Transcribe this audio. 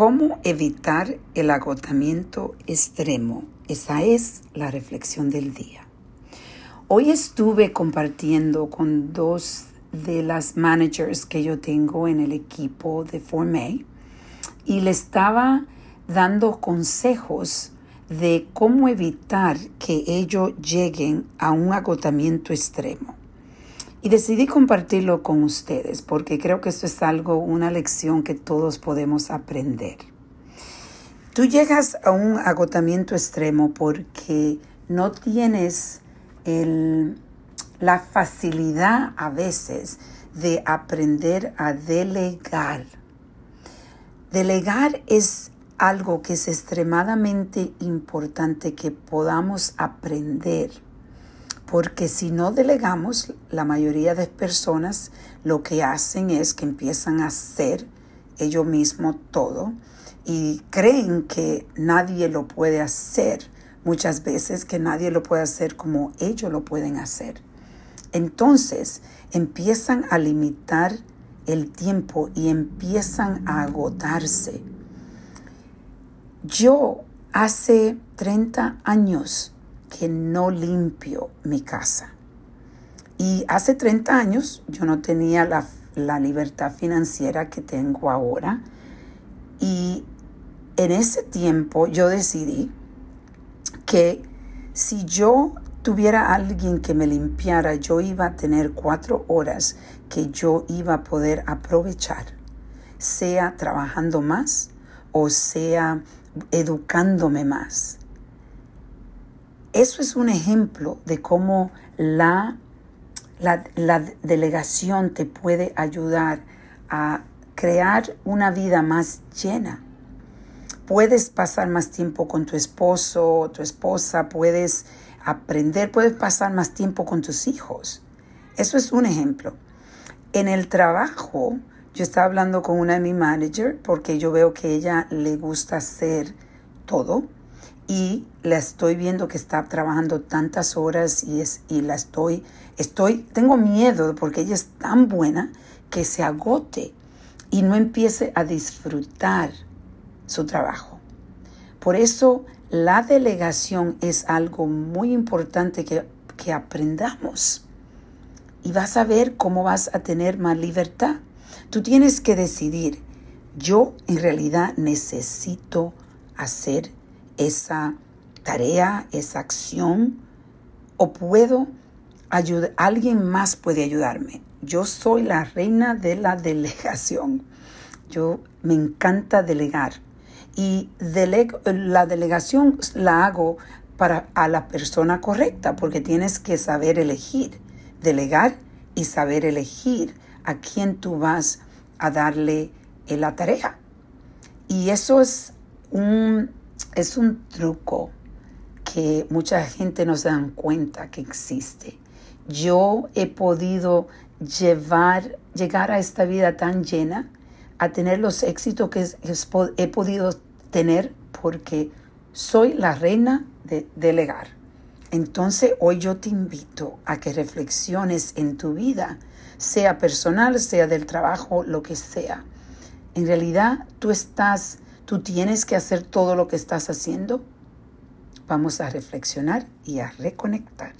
¿Cómo evitar el agotamiento extremo? Esa es la reflexión del día. Hoy estuve compartiendo con dos de las managers que yo tengo en el equipo de Formé y le estaba dando consejos de cómo evitar que ellos lleguen a un agotamiento extremo. Y decidí compartirlo con ustedes porque creo que esto es algo, una lección que todos podemos aprender. Tú llegas a un agotamiento extremo porque no tienes la facilidad a veces de aprender a delegar. Delegar es algo que es extremadamente importante que podamos aprender porque si no delegamos, la mayoría de personas lo que hacen es que empiezan a hacer ellos mismos todo y creen que nadie lo puede hacer. Muchas veces que nadie lo puede hacer como ellos lo pueden hacer. Entonces empiezan a limitar el tiempo y empiezan a agotarse. Yo hace 30 años que no limpio mi casa. Y hace 30 años yo no tenía la, libertad financiera que tengo ahora. Y en ese tiempo yo decidí que si yo tuviera alguien que me limpiara, yo iba a tener cuatro horas que yo iba a poder aprovechar, sea trabajando más o sea educándome más. Eso es un ejemplo de cómo la, la, delegación te puede ayudar a crear una vida más llena. Puedes pasar más tiempo con tu esposo o tu esposa, puedes aprender, puedes pasar más tiempo con tus hijos. Eso es un ejemplo. En el trabajo, yo estaba hablando con una de mi manager porque yo veo que ella le gusta hacer todo y la estoy viendo que está trabajando tantas horas y es y la estoy estoy tengo miedo porque ella es tan buena que se agote y no empiece a disfrutar su trabajo. Por eso la delegación es algo muy importante que, que aprendamos y vas a ver cómo vas a tener más libertad. Tú tienes que decidir, yo en realidad necesito hacer esa tarea, esa acción, o puedo ayudar, alguien más puede ayudarme. Yo soy la reina de la delegación. Yo me encanta delegar y la delegación la hago para a la persona correcta porque tienes que saber elegir, delegar y saber elegir a quién tú vas a darle la tarea. Y eso es un es un truco que mucha gente no se dan cuenta que existe. Yo he podido llevar, llegar a esta vida tan llena, a tener los éxitos que he podido tener porque soy la reina de delegar. Entonces hoy yo te invito a que reflexiones en tu vida, sea personal, sea del trabajo, lo que sea. En realidad tú estás ¿Tú tienes que hacer todo lo que estás haciendo? Vamos a reflexionar y a reconectar.